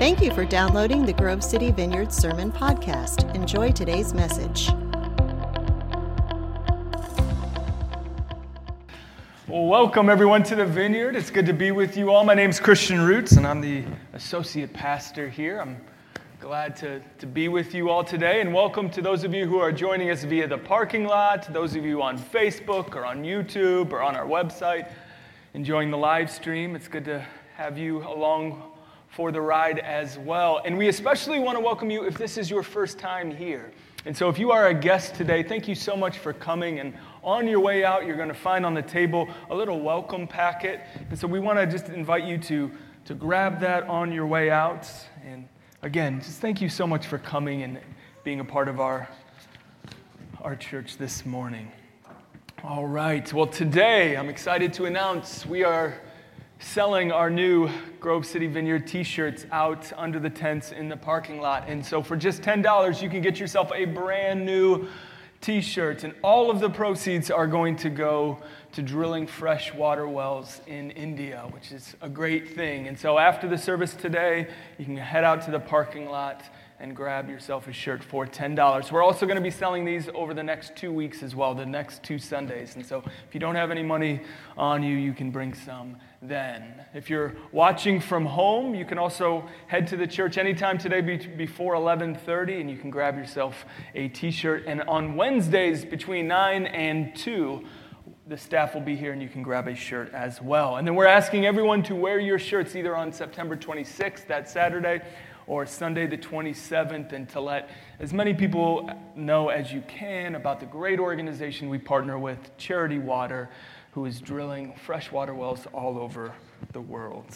Thank you for downloading the Grove City Vineyard Sermon Podcast. Enjoy today's message. Well, welcome everyone to the Vineyard. It's good to be with you all. My name is Christian Roots, and I'm the associate pastor here. I'm glad to, to be with you all today, and welcome to those of you who are joining us via the parking lot, to those of you on Facebook or on YouTube or on our website enjoying the live stream. It's good to have you along for the ride as well. And we especially want to welcome you if this is your first time here. And so, if you are a guest today, thank you so much for coming. And on your way out, you're going to find on the table a little welcome packet. And so, we want to just invite you to, to grab that on your way out. And again, just thank you so much for coming and being a part of our, our church this morning. All right. Well, today I'm excited to announce we are selling our new Grove City Vineyard t shirts out under the tents in the parking lot. And so for just $10, you can get yourself a brand new t shirt. And all of the proceeds are going to go to drilling fresh water wells in India, which is a great thing. And so after the service today, you can head out to the parking lot and grab yourself a shirt for $10. We're also going to be selling these over the next two weeks as well, the next two Sundays. And so if you don't have any money on you, you can bring some then. If you're watching from home, you can also head to the church anytime today before 11:30 and you can grab yourself a t-shirt and on Wednesdays between 9 and 2 the staff will be here and you can grab a shirt as well. And then we're asking everyone to wear your shirts either on September 26th, that Saturday, or Sunday the 27th, and to let as many people know as you can about the great organization we partner with, Charity Water, who is drilling freshwater wells all over the world.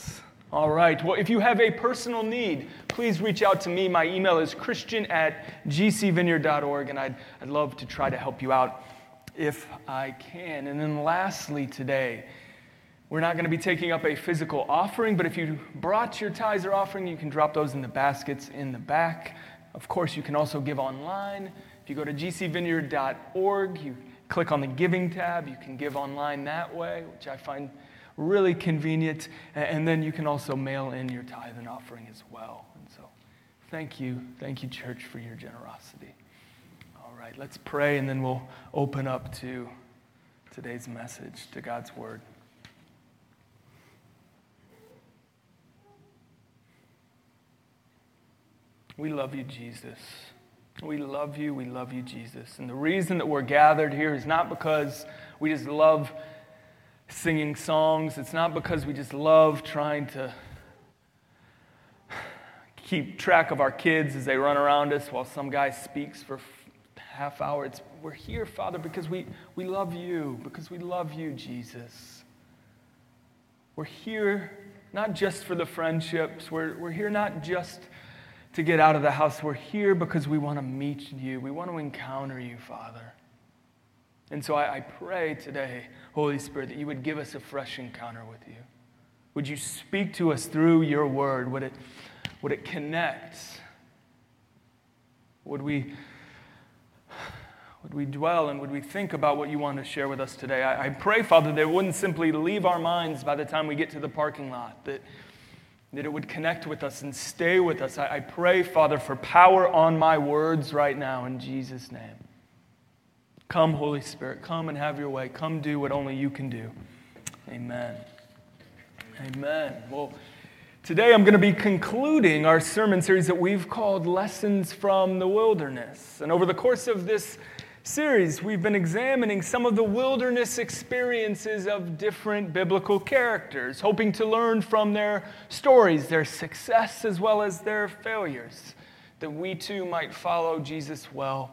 All right. Well, if you have a personal need, please reach out to me. My email is christian at gcvineyard.org, and I'd, I'd love to try to help you out if I can. And then lastly, today, we're not going to be taking up a physical offering, but if you brought your tithes or offering, you can drop those in the baskets in the back. Of course, you can also give online. If you go to gcvineyard.org, you click on the giving tab, you can give online that way, which I find really convenient. And then you can also mail in your tithe and offering as well. And so, thank you. Thank you, church, for your generosity. All right, let's pray, and then we'll open up to today's message, to God's word. We love you, Jesus. We love you. We love you, Jesus. And the reason that we're gathered here is not because we just love singing songs, it's not because we just love trying to keep track of our kids as they run around us while some guy speaks for half hour. It's, we're here, Father, because we, we love you, because we love you, Jesus. We're here not just for the friendships, we're, we're here not just to get out of the house. We're here because we want to meet you. We want to encounter you, Father. And so I, I, pray today, Holy Spirit, that you would give us a fresh encounter with you. Would you speak to us through your word? Would it, would it connect? Would we, would we dwell and would we think about what you want to share with us today? I, I pray, Father, that it wouldn't simply leave our minds by the time we get to the parking lot, that that it would connect with us and stay with us. I, I pray, Father, for power on my words right now in Jesus' name. Come, Holy Spirit, come and have your way. Come do what only you can do. Amen. Amen. Well, today I'm going to be concluding our sermon series that we've called Lessons from the Wilderness. And over the course of this series, we've been examining some of the wilderness experiences of different biblical characters, hoping to learn from their stories, their success, as well as their failures, that we too might follow Jesus well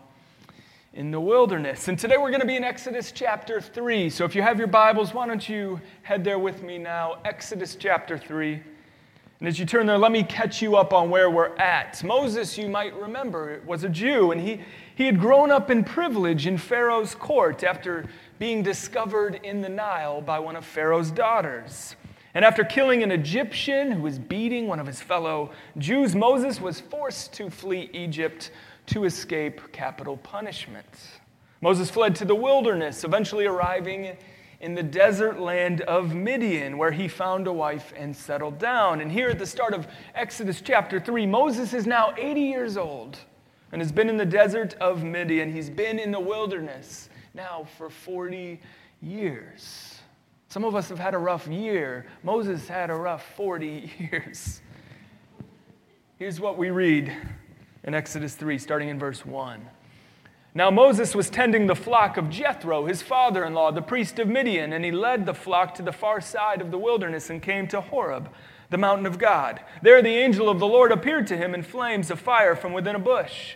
in the wilderness. And today we're going to be in Exodus chapter 3. So if you have your Bibles, why don't you head there with me now? Exodus chapter 3. And as you turn there, let me catch you up on where we're at. Moses, you might remember, was a Jew, and he, he had grown up in privilege in Pharaoh's court after being discovered in the Nile by one of Pharaoh's daughters. And after killing an Egyptian who was beating one of his fellow Jews, Moses was forced to flee Egypt to escape capital punishment. Moses fled to the wilderness, eventually arriving in the desert land of Midian, where he found a wife and settled down. And here at the start of Exodus chapter 3, Moses is now 80 years old and has been in the desert of Midian. He's been in the wilderness now for 40 years. Some of us have had a rough year. Moses had a rough 40 years. Here's what we read in Exodus 3, starting in verse 1. Now Moses was tending the flock of Jethro, his father in law, the priest of Midian, and he led the flock to the far side of the wilderness and came to Horeb, the mountain of God. There the angel of the Lord appeared to him in flames of fire from within a bush.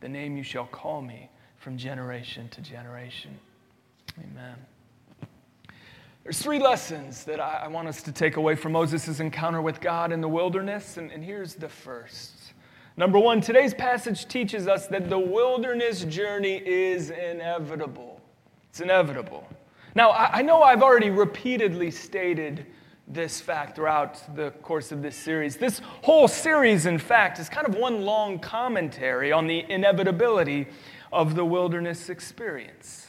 the name you shall call me from generation to generation. Amen. There's three lessons that I, want us to take away from Moses' encounter with God in the wilderness, and, and here's the first. Number one, today's passage teaches us that the wilderness journey is inevitable. It's inevitable. Now, I know I've already repeatedly stated this fact throughout the course of this series. This whole series, in fact, is kind of one long commentary on the inevitability of the wilderness experience.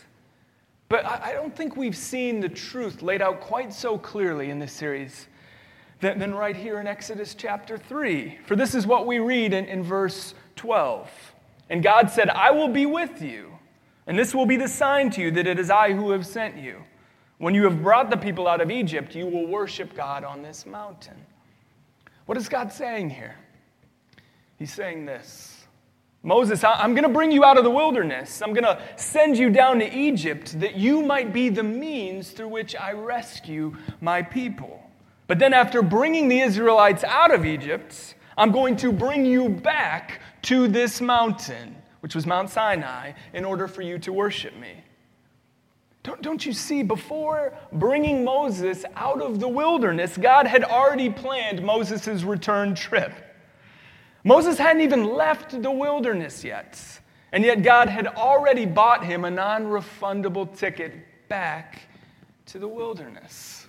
But I don't think we've seen the truth laid out quite so clearly in this series than, right here in Exodus chapter 3. For this is what we read in, in verse 12. And God said, I will be with you, and this will be the sign to you that it is I who have sent you. When you have brought the people out of Egypt, you will worship God on this mountain. What is God saying here? He's saying this Moses, I'm going to bring you out of the wilderness. I'm going to send you down to Egypt that you might be the means through which I rescue my people. But then, after bringing the Israelites out of Egypt, I'm going to bring you back to this mountain, which was Mount Sinai, in order for you to worship me. Don't, don't you see, before bringing Moses out of the wilderness, God had already planned Moses' return trip. Moses hadn't even left the wilderness yet, and yet God had already bought him a non refundable ticket back to the wilderness.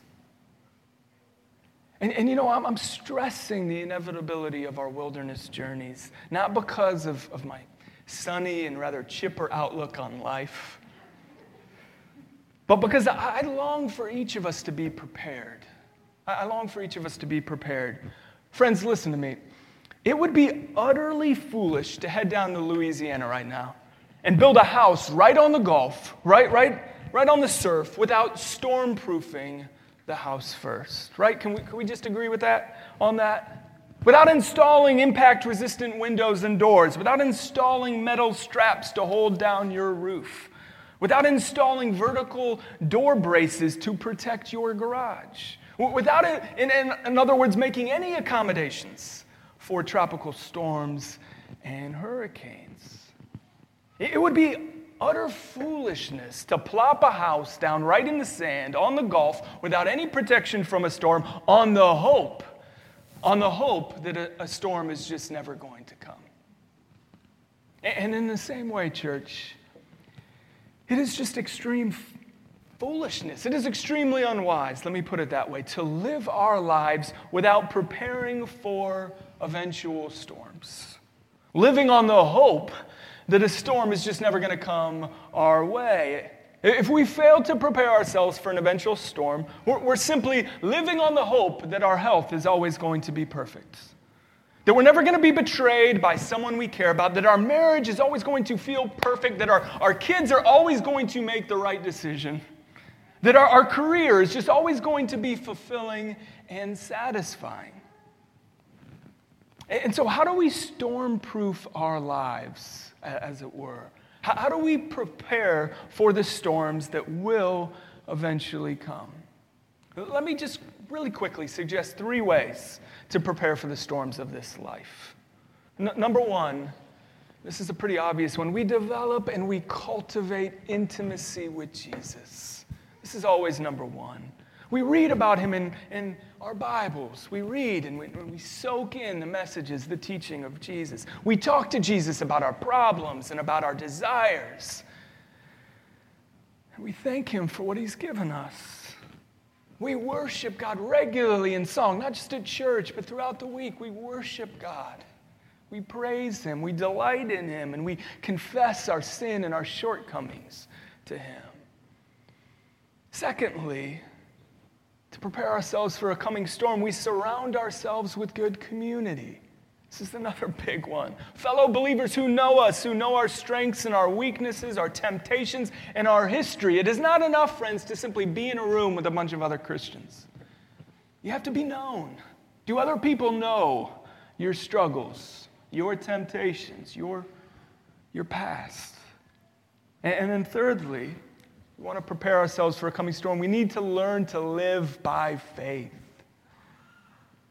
And, and you know, I'm, I'm stressing the inevitability of our wilderness journeys, not because of, of my sunny and rather chipper outlook on life, but because I, long for each of us to be prepared. I, long for each of us to be prepared. Friends, listen to me. It would be utterly foolish to head down to Louisiana right now and build a house right on the Gulf, right, right, right on the surf, without storm-proofing the house first, right? Can we, can we just agree with that on that? Without installing impact resistant windows and doors, without installing metal straps to hold down your roof, without installing vertical door braces to protect your garage, without, in, in, in other words, making any accommodations for tropical storms and hurricanes. It would be utter foolishness to plop a house down right in the sand on the Gulf without any protection from a storm on the hope, on the hope that a, a storm is just never going to come. And in the same way, church, it is just extreme foolishness. It is extremely unwise, let me put it that way, to live our lives without preparing for eventual storms. Living on the hope that a storm is just never going to come our way. If we fail to prepare ourselves for an eventual storm, we're, simply living on the hope that our health is always going to be perfect. That we're never going to be betrayed by someone we care about, that our marriage is always going to feel perfect, that our, our kids are always going to make the right decision, that our, our career is just always going to be fulfilling and satisfying. And so, how do we storm-proof our lives, as it were? How, how do we prepare for the storms that will eventually come? Let me just really quickly suggest three ways to prepare for the storms of this life. N- number one, this is a pretty obvious one. We develop and we cultivate intimacy with Jesus. This is always number one. We read about him in, in our Bibles. We read and we, we soak in the messages, the teaching of Jesus. We talk to Jesus about our problems and about our desires. And we thank him for what he's given us. We worship God regularly in song, not just at church, but throughout the week. We worship God. We praise Him. We delight in Him. And we confess our sin and our shortcomings to Him. Secondly, to prepare ourselves for a coming storm, we surround ourselves with good community. This is another big one. Fellow believers who know us, who know our strengths and our weaknesses, our temptations, and our history. It is not enough, friends, to simply be in a room with a bunch of other Christians. You have to be known. Do other people know your struggles, your temptations, your, your past? And, and then, thirdly, we want to prepare ourselves for a coming storm. We need to learn to live by faith.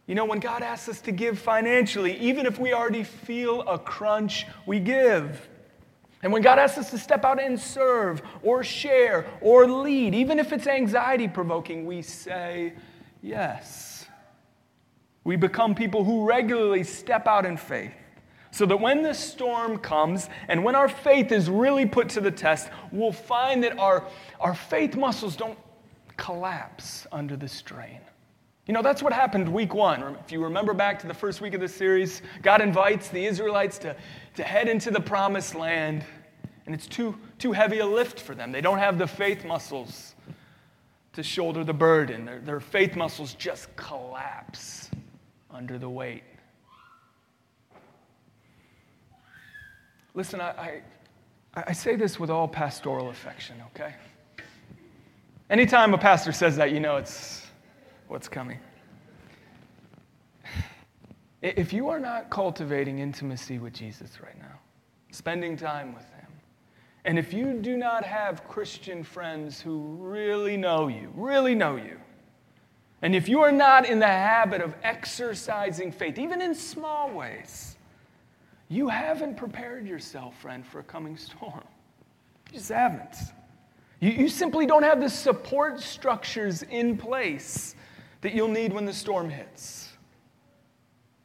You know, when God asks us to give financially, even if we already feel a crunch, we give. And when God asks us to step out and serve or share or lead, even if it's anxiety provoking, we say yes. We become people who regularly step out in faith. So that when the storm comes and when our faith is really put to the test, we'll find that our, our faith muscles don't collapse under the strain. You know, that's what happened week one. If you remember back to the first week of the series, God invites the Israelites to, to head into the promised land, and it's too, too heavy a lift for them. They don't have the faith muscles to shoulder the burden. Their, their faith muscles just collapse under the weight. Listen, I, I, I say this with all pastoral affection, okay? Anytime a pastor says that, you know it's what's coming. If you are not cultivating intimacy with Jesus right now, spending time with Him, and if you do not have Christian friends who really know you, really know you, and if you are not in the habit of exercising faith, even in small ways, you haven't prepared yourself, friend, for a coming storm. You just haven't. You, you simply don't have the support structures in place that you'll need when the storm hits.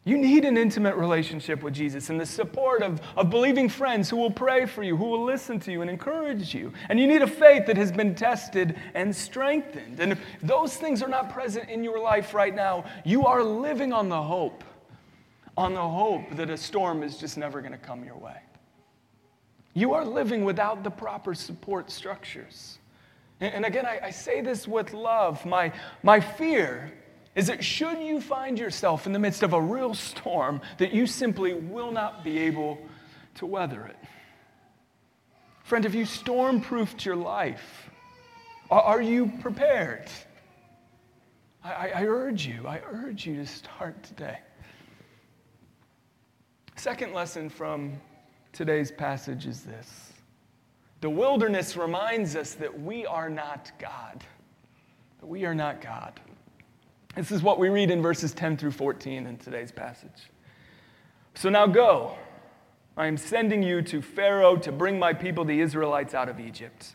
You need an intimate relationship with Jesus and the support of, of believing friends who will pray for you, who will listen to you and encourage you. And you need a faith that has been tested and strengthened. And if those things are not present in your life right now, you are living on the hope on the hope that a storm is just never going to come your way. You are living without the proper support structures. And, again, I, I say this with love. My, my fear is that should you find yourself in the midst of a real storm, that you simply will not be able to weather it. Friend, have you storm proofed your life? Are, are you prepared? I, I, I urge you, I urge you to start today. Second lesson from today's passage is this the wilderness reminds us that we are not God. That we are not God. This is what we read in verses 10 through 14 in today's passage. So now go. I am sending you to Pharaoh to bring my people, the Israelites, out of Egypt.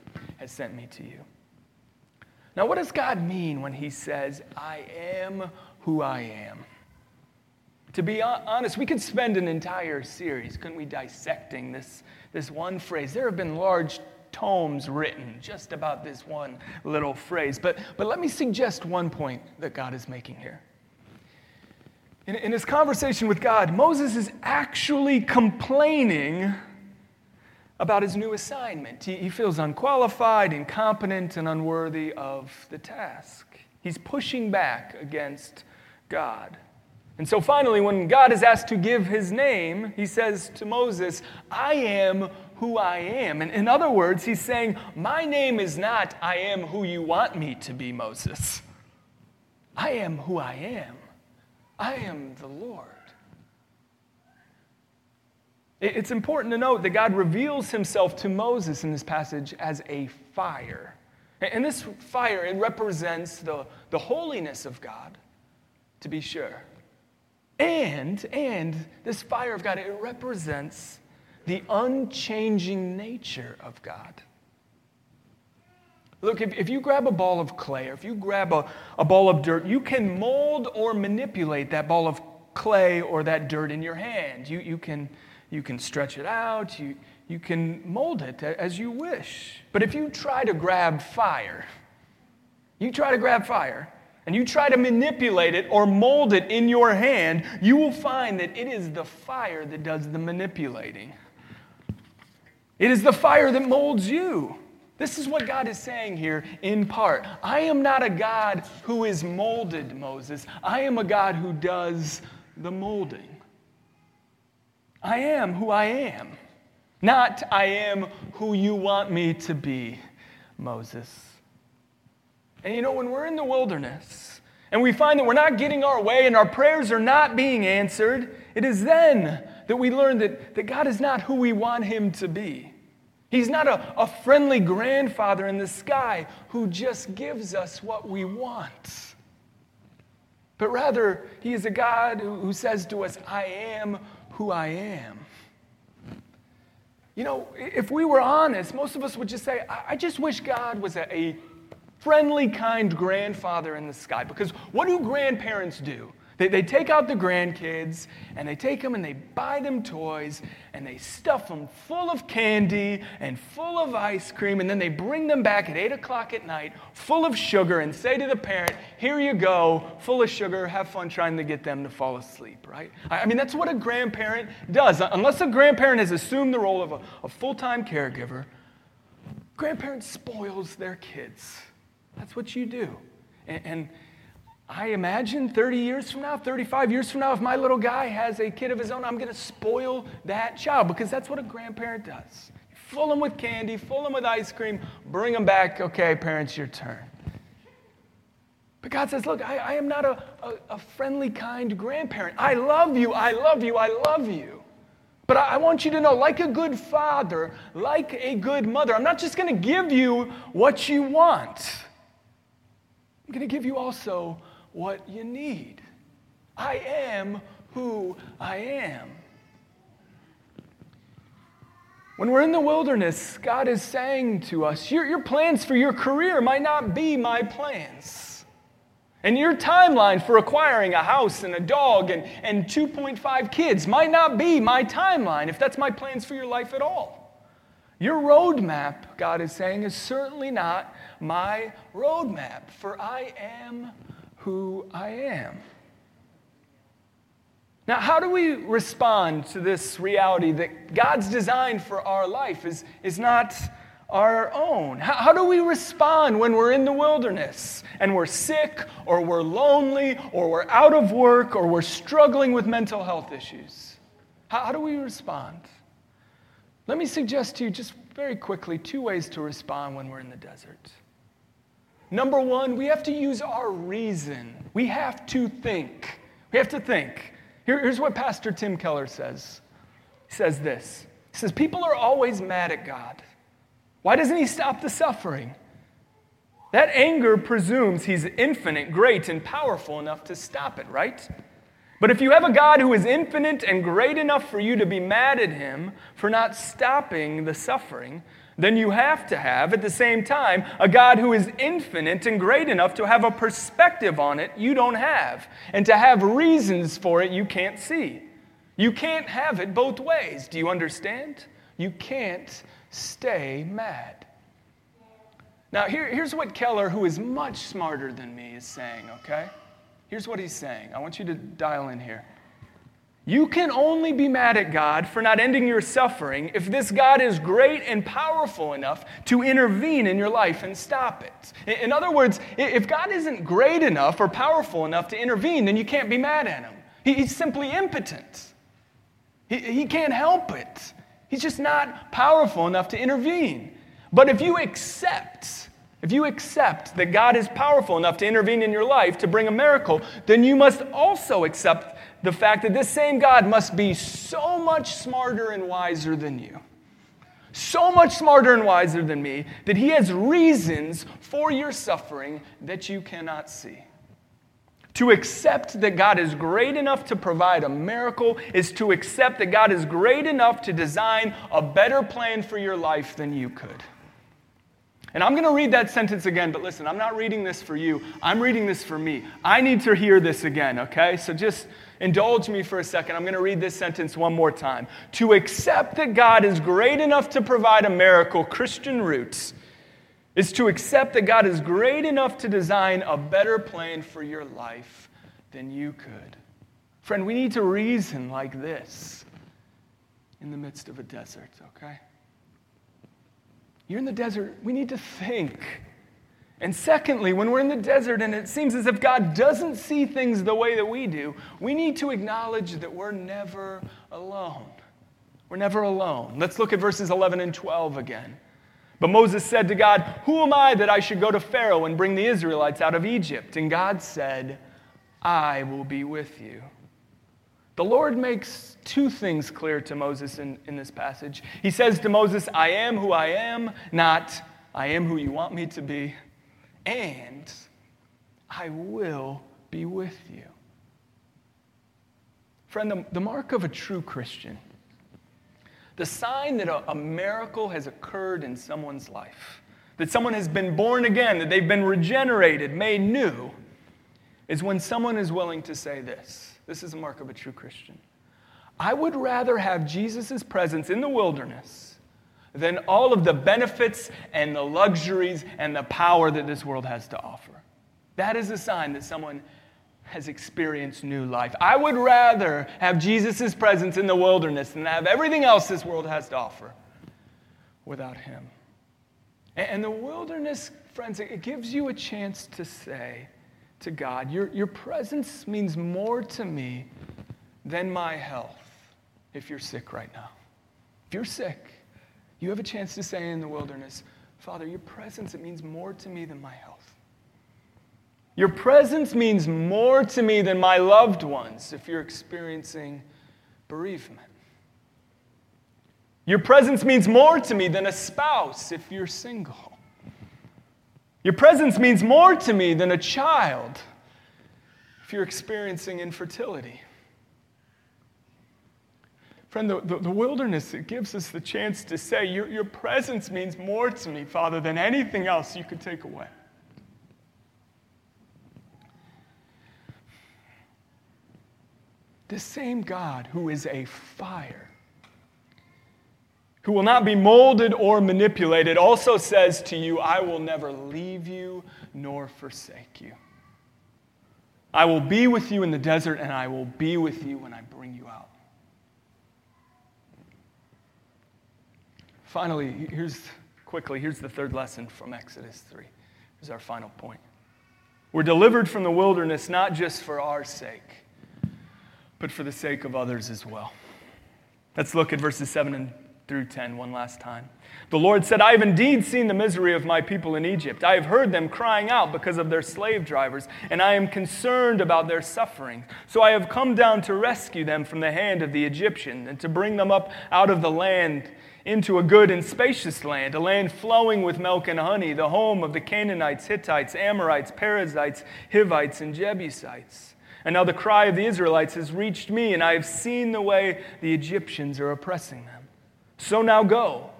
has sent me to you. Now, what does God mean when he says, I am who I am? To be honest, we could spend an entire series, couldn't we, dissecting this, this one phrase. There have been large tomes written just about this one little phrase. But, but let me suggest one point that God is making here. In, in his conversation with God, Moses is actually complaining about his new assignment. He, he feels unqualified, incompetent, and unworthy of the task. He's pushing back against God. And so finally, when God is asked to give his name, he says to Moses, I am who I am. And in other words, he's saying, My name is not I am who you want me to be, Moses. I am who I am. I am the Lord. It's important to note that God reveals himself to Moses in this passage as a fire. And this fire, it represents the, the holiness of God, to be sure. And, and this fire of God, it represents the unchanging nature of God. Look, if, if you grab a ball of clay or if you grab a, a ball of dirt, you can mold or manipulate that ball of clay or that dirt in your hand. You, you, can, you can stretch it out, you, you can mold it as you wish. But if you try to grab fire, you try to grab fire, and you try to manipulate it or mold it in your hand, you will find that it is the fire that does the manipulating. It is the fire that molds you. This is what God is saying here in part. I am not a God who is molded, Moses. I am a God who does the molding. I am who I am, not I am who you want me to be, Moses. And you know, when we're in the wilderness and we find that we're not getting our way and our prayers are not being answered, it is then that we learn that, that God is not who we want him to be. He's not a, a friendly grandfather in the sky who just gives us what we want. But rather, He is a God who, who says to us, I am who I am. You know, if we were honest, most of us would just say, I, just wish God was a friendly, kind grandfather in the sky. Because what do grandparents do? They, they take out the grandkids and they take them and they buy them toys and they stuff them full of candy and full of ice cream and then they bring them back at 8 o'clock at night full of sugar and say to the parent, Here you go, full of sugar, have fun trying to get them to fall asleep, right? I mean, that's what a grandparent does. Unless a grandparent has assumed the role of a, a full time caregiver, grandparent spoils their kids. That's what you do. and, and I imagine 30 years from now, 35 years from now, if my little guy has a kid of his own, I'm going to spoil that child because that's what a grandparent does. Fill them with candy, fill them with ice cream, bring them back. Okay, parents, your turn. But God says, Look, I, I am not a, a, a, friendly, kind grandparent. I love you, I love you, I love you. But I, I want you to know, like a good father, like a good mother, I'm not just going to give you what you want, I'm going to give you also what you need. I am who I am. When we're in the wilderness, God is saying to us, your, your plans for your career might not be my plans. And your timeline for acquiring a house and a dog and, and 2.5 kids might not be my timeline if that's my plans for your life at all. Your roadmap, God is saying, is certainly not my roadmap, for I am who I am. Now, how do we respond to this reality that God's design for our life is, is not our own? How, how do we respond when we're in the wilderness and we're sick or we're lonely or we're out of work or we're struggling with mental health issues? How, how do we respond? Let me suggest to you just very quickly two ways to respond when we're in the desert. Number one, we have to use our reason. We have to think. We have to think. Here, here's what Pastor Tim Keller says. He says this. He says, People are always mad at God. Why doesn't he stop the suffering? That anger presumes he's infinite, great, and powerful enough to stop it, right? But if you have a God who is infinite and great enough for you to be mad at him for not stopping the suffering, then you have to have, at the same time, a God who is infinite and great enough to have a perspective on it you don't have, and to have reasons for it you can't see. You can't have it both ways. Do you understand? You can't stay mad. Now, here, here's what Keller, who is much smarter than me, is saying, okay? Here's what he's saying. I want you to dial in here. You can only be mad at God for not ending your suffering if this God is great and powerful enough to intervene in your life and stop it. In other words, if God isn't great enough or powerful enough to intervene, then you can't be mad at him. He's simply impotent. He, can't help it. He's just not powerful enough to intervene. But if you accept, if you accept that God is powerful enough to intervene in your life to bring a miracle, then you must also accept the fact that this same God must be so much smarter and wiser than you. So much smarter and wiser than me that he has reasons for your suffering that you cannot see. To accept that God is great enough to provide a miracle is to accept that God is great enough to design a better plan for your life than you could. And I'm going to read that sentence again, but listen, I'm not reading this for you. I'm reading this for me. I need to hear this again, okay? So just indulge me for a second. I'm going to read this sentence one more time. To accept that God is great enough to provide a miracle, Christian Roots, is to accept that God is great enough to design a better plan for your life than you could. Friend, we need to reason like this in the midst of a desert, okay? You're in the desert, we need to think. And secondly, when we're in the desert and it seems as if God doesn't see things the way that we do, we need to acknowledge that we're never alone. We're never alone. Let's look at verses 11 and 12 again. But Moses said to God, Who am I that I should go to Pharaoh and bring the Israelites out of Egypt? And God said, I will be with you. The Lord makes two things clear to Moses in, in this passage. He says to Moses, I am who I am, not I am who you want me to be, and I will be with you. Friend, the, the mark of a true Christian, the sign that a, a miracle has occurred in someone's life, that someone has been born again, that they've been regenerated, made new, is when someone is willing to say this this is a mark of a true Christian. I would rather have Jesus' presence in the wilderness than all of the benefits and the luxuries and the power that this world has to offer. That is a sign that someone has experienced new life. I would rather have Jesus' presence in the wilderness than have everything else this world has to offer without Him. And the wilderness, friends, it gives you a chance to say, to God. Your, your presence means more to me than my health if you're sick right now. If you're sick, you have a chance to say in the wilderness, Father, your presence, it means more to me than my health. Your presence means more to me than my loved ones if you're experiencing bereavement. Your presence means more to me than a spouse if you're single. Your presence means more to me than a child if you're experiencing infertility. Friend, the, the, the, wilderness, it gives us the chance to say, your, your presence means more to me, Father, than anything else you could take away. The same God who is a fire who will not be molded or manipulated, also says to you, I will never leave you nor forsake you. I will be with you in the desert, and I will be with you when I bring you out. Finally, here's quickly, here's the third lesson from Exodus 3. Here's our final point. We're delivered from the wilderness not just for our sake, but for the sake of others as well. Let's look at verses 7 and through 10 one last time. The Lord said, I have indeed seen the misery of my people in Egypt. I have heard them crying out because of their slave drivers, and I am concerned about their suffering. So I have come down to rescue them from the hand of the Egyptian and to bring them up out of the land into a good and spacious land, a land flowing with milk and honey, the home of the Canaanites, Hittites, Amorites, Perizzites, Hivites, and Jebusites. And now the cry of the Israelites has reached me, and I have seen the way the Egyptians are oppressing them. So now go.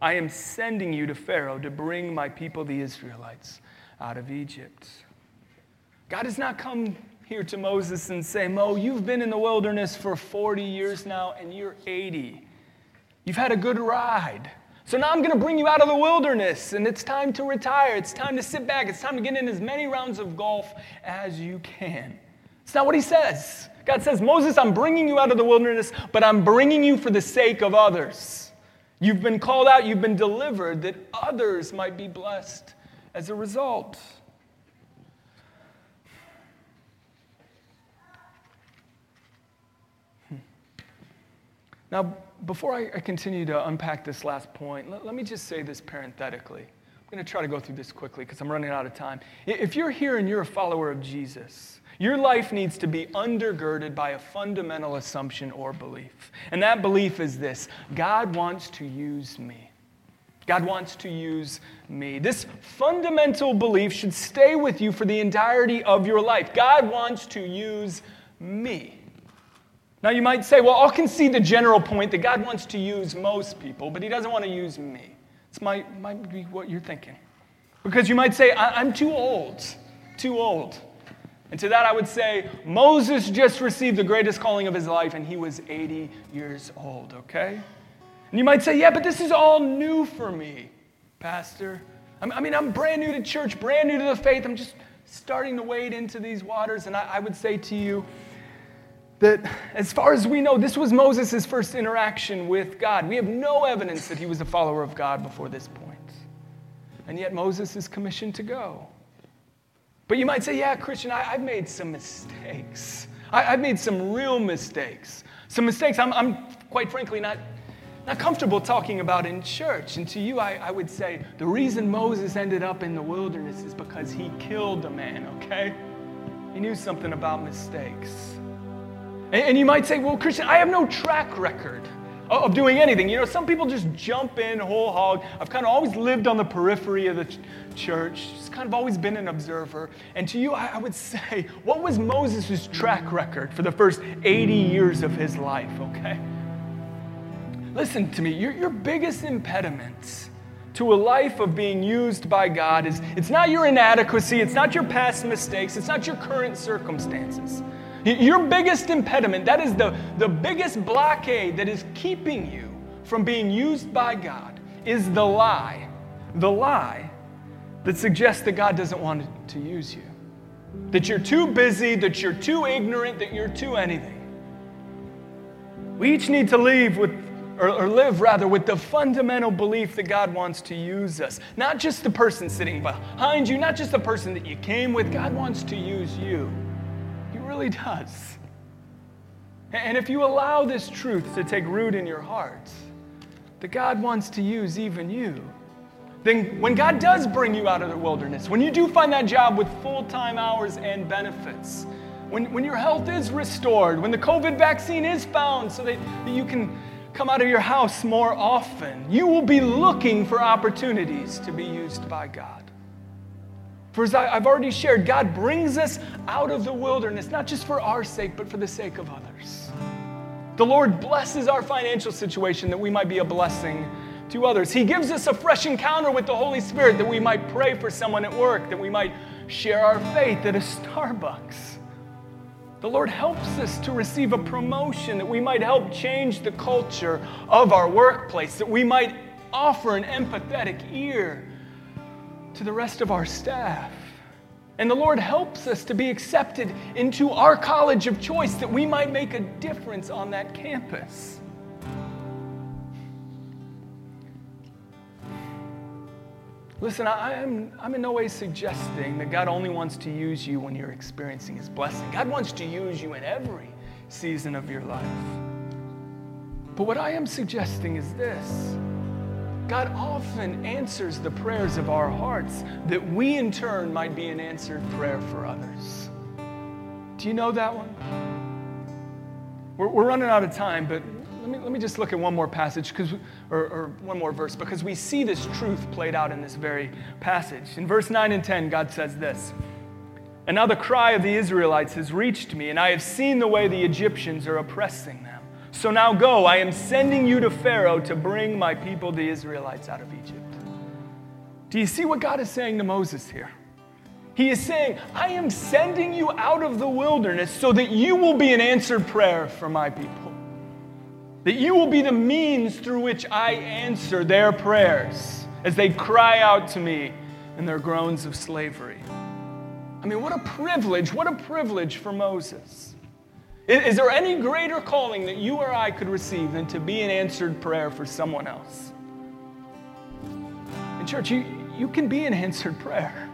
I am sending you to Pharaoh to bring my people, the Israelites, out of Egypt. God has not come here to Moses and say, Mo, you've been in the wilderness for 40 years now, and you're 80. You've had a good ride. So now I'm going to bring you out of the wilderness, and it's time to retire. It's time to sit back. It's time to get in as many rounds of golf as you can. It's not what he says. God says, Moses, I'm bringing you out of the wilderness, but I'm bringing you for the sake of others. You've been called out, you've been delivered, that others might be blessed as a result. Hmm. Now, before I, continue to unpack this last point, let, let me just say this parenthetically. I'm going to try to go through this quickly because I'm running out of time. If you're here and you're a follower of Jesus, your life needs to be undergirded by a fundamental assumption or belief. And that belief is this God wants to use me. God wants to use me. This fundamental belief should stay with you for the entirety of your life. God wants to use me. Now, you might say, well, I'll concede the general point that God wants to use most people, but He doesn't want to use me. Might, might be what you're thinking. Because you might say, I'm too old, too old. And to that, I would say, Moses just received the greatest calling of his life, and he was 80 years old, okay? And you might say, yeah, but this is all new for me, Pastor. I mean, I'm brand new to church, brand new to the faith. I'm just starting to wade into these waters. And I, I would say to you, that as far as we know, this was Moses' first interaction with God. We have no evidence that he was a follower of God before this point. And yet Moses is commissioned to go. But you might say, yeah, Christian, I, have made some mistakes. I, have made some real mistakes. Some mistakes I'm, I'm, quite frankly not, not comfortable talking about in church. And to you, I, I would say the reason Moses ended up in the wilderness is because he killed a man, okay? He knew something about mistakes. And, and you might say, well, Christian, I have no track record of doing anything. You know, some people just jump in whole hog. I've kind of always lived on the periphery of the ch- church, just kind of always been an observer. And to you, I, I would say, what was Moses' track record for the first 80 years of his life, okay? Listen to me, your, your biggest impediments to a life of being used by God is it's not your inadequacy, it's not your past mistakes, it's not your current circumstances. Your biggest impediment, that is the, the biggest blockade that is keeping you from being used by God, is the lie. The lie that suggests that God doesn't want to use you, that you're too busy, that you're too ignorant, that you're too anything. We each need to leave with, or, or live rather, with the fundamental belief that God wants to use us. Not just the person sitting behind you, not just the person that you came with. God wants to use you really does. And if you allow this truth to take root in your heart, that God wants to use even you, then when God does bring you out of the wilderness, when you do find that job with full time hours and benefits, when, when your health is restored, when the COVID vaccine is found so that, that you can come out of your house more often, you will be looking for opportunities to be used by God. For as I've already shared, God brings us out of the wilderness, not just for our sake, but for the sake of others. The Lord blesses our financial situation that we might be a blessing to others. He gives us a fresh encounter with the Holy Spirit that we might pray for someone at work, that we might share our faith at a Starbucks. The Lord helps us to receive a promotion, that we might help change the culture of our workplace, that we might offer an empathetic ear to the rest of our staff. And the Lord helps us to be accepted into our college of choice that we might make a difference on that campus. Listen, I am, I'm in no way suggesting that God only wants to use you when you're experiencing His blessing. God wants to use you in every season of your life. But what I am suggesting is this God often answers the prayers of our hearts that we in turn might be an answered prayer for others. Do you know that one? We're, we're running out of time, but let me, let me just look at one more passage because, or, or one more verse because we see this truth played out in this very passage. In verse 9 and 10, God says this And now the cry of the Israelites has reached me, and I have seen the way the Egyptians are oppressing them. So now go, I am sending you to Pharaoh to bring my people, the Israelites, out of Egypt. Do you see what God is saying to Moses here? He is saying, I am sending you out of the wilderness so that you will be an answered prayer for my people. That you will be the means through which I answer their prayers as they cry out to me in their groans of slavery. I mean, what a privilege, what a privilege for Moses. Is there any greater calling that you or I could receive than to be an answered prayer for someone else? In church, you, you can be an answered prayer.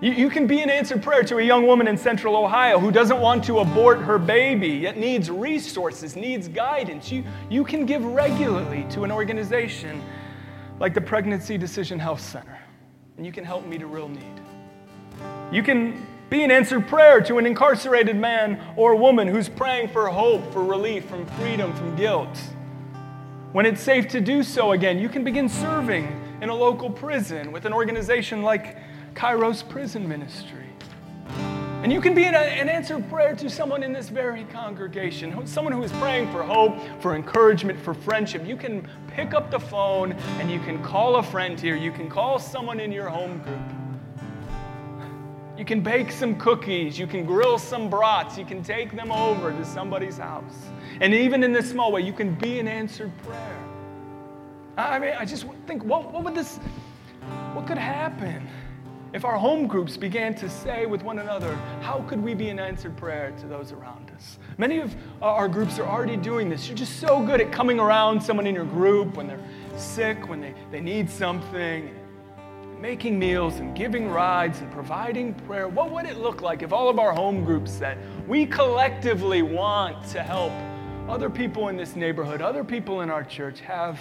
You, you can be an answered prayer to a young woman in central Ohio who doesn't want to abort her baby, yet needs resources, needs guidance. You, you can give regularly to an organization like the Pregnancy Decision Health Center, and you can help meet a real need. You can be an answered prayer to an incarcerated man or woman who's praying for hope, for relief, from freedom, from guilt. When it's safe to do so again, you can begin serving in a local prison with an organization like Kairos Prison Ministry. And you can be an, an answered prayer to someone in this very congregation, someone who is praying for hope, for encouragement, for friendship. You can pick up the phone and you can call a friend here. You can call someone in your home group. You can bake some cookies. You can grill some brats. You can take them over to somebody's house. And even in this small way, you can be an answered prayer. I mean, I just think, what, what would this, what could happen if our home groups began to say with one another, how could we be an answered prayer to those around us? Many of our groups are already doing this. You're just so good at coming around someone in your group when they're sick, when they, they need something making meals and giving rides and providing prayer, what would it look like if all of our home groups said, we collectively want to help other people in this neighborhood, other people in our church have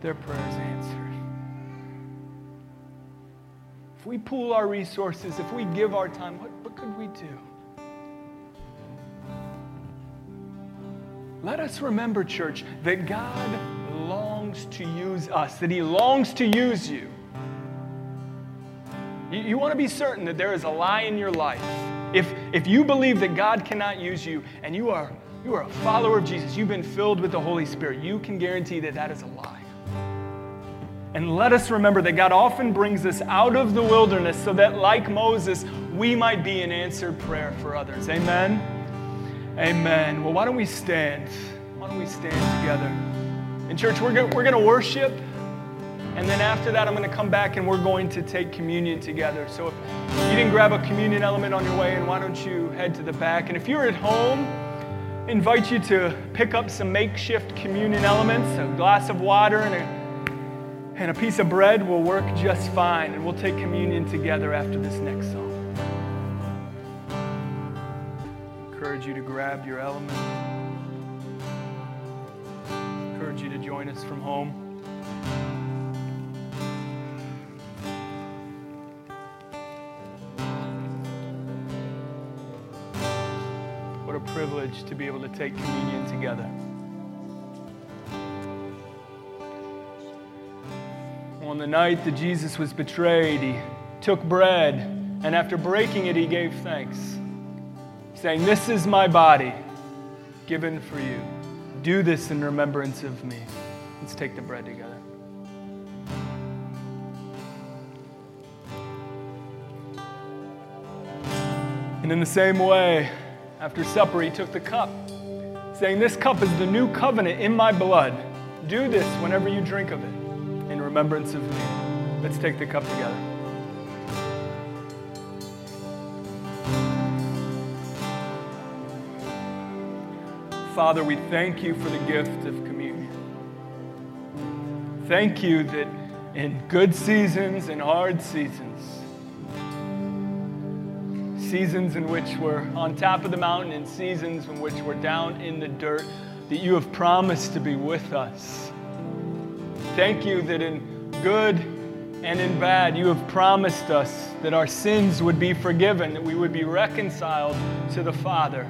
their prayers answered? If we pool our resources, if we give our time, what, what could we do? Let us remember, church, that God longs to use us, that He longs to use you. You, you want to be certain that there is a lie in your life. If, if you believe that God cannot use you and you are, you are a follower of Jesus, you've been filled with the Holy Spirit, you can guarantee that that is a lie. And let us remember that God often brings us out of the wilderness so that, like Moses, we might be an answered prayer for others. Amen? Amen. Well, why don't we stand? Why don't we stand together? In church, we're going we're to worship. And then after that, I'm going to come back and we're going to take communion together. So if you didn't grab a communion element on your way in, why don't you head to the back? And if you're at home, I invite you to pick up some makeshift communion elements. A glass of water and a, and a piece of bread will work just fine. And we'll take communion together after this next song. Encourage you to grab your element. Encourage you to join us from home. Privilege to be able to take communion together. On the night that Jesus was betrayed, he took bread, and after breaking it, he gave thanks, saying, This is my body given for you. Do this in remembrance of me. Let's take the bread together. And in the same way, after supper, he took the cup, saying, This cup is the new covenant in my blood. Do this whenever you drink of it in remembrance of me. Let's take the cup together. Father, we thank you for the gift of communion. Thank you that in good seasons and hard seasons, seasons in which we're on top of the mountain and seasons in which we're down in the dirt. that you have promised to be with us. Thank you that in good and in bad, you have promised us that our sins would be forgiven, that we would be reconciled to the Father.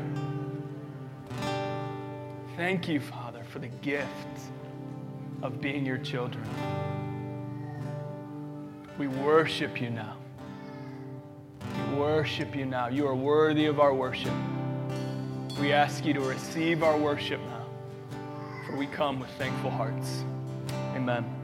Thank you, Father, for the gift of being your children. We worship you now. We worship you now. You are worthy of our worship. We ask you to receive our worship now, for we come with thankful hearts. Amen.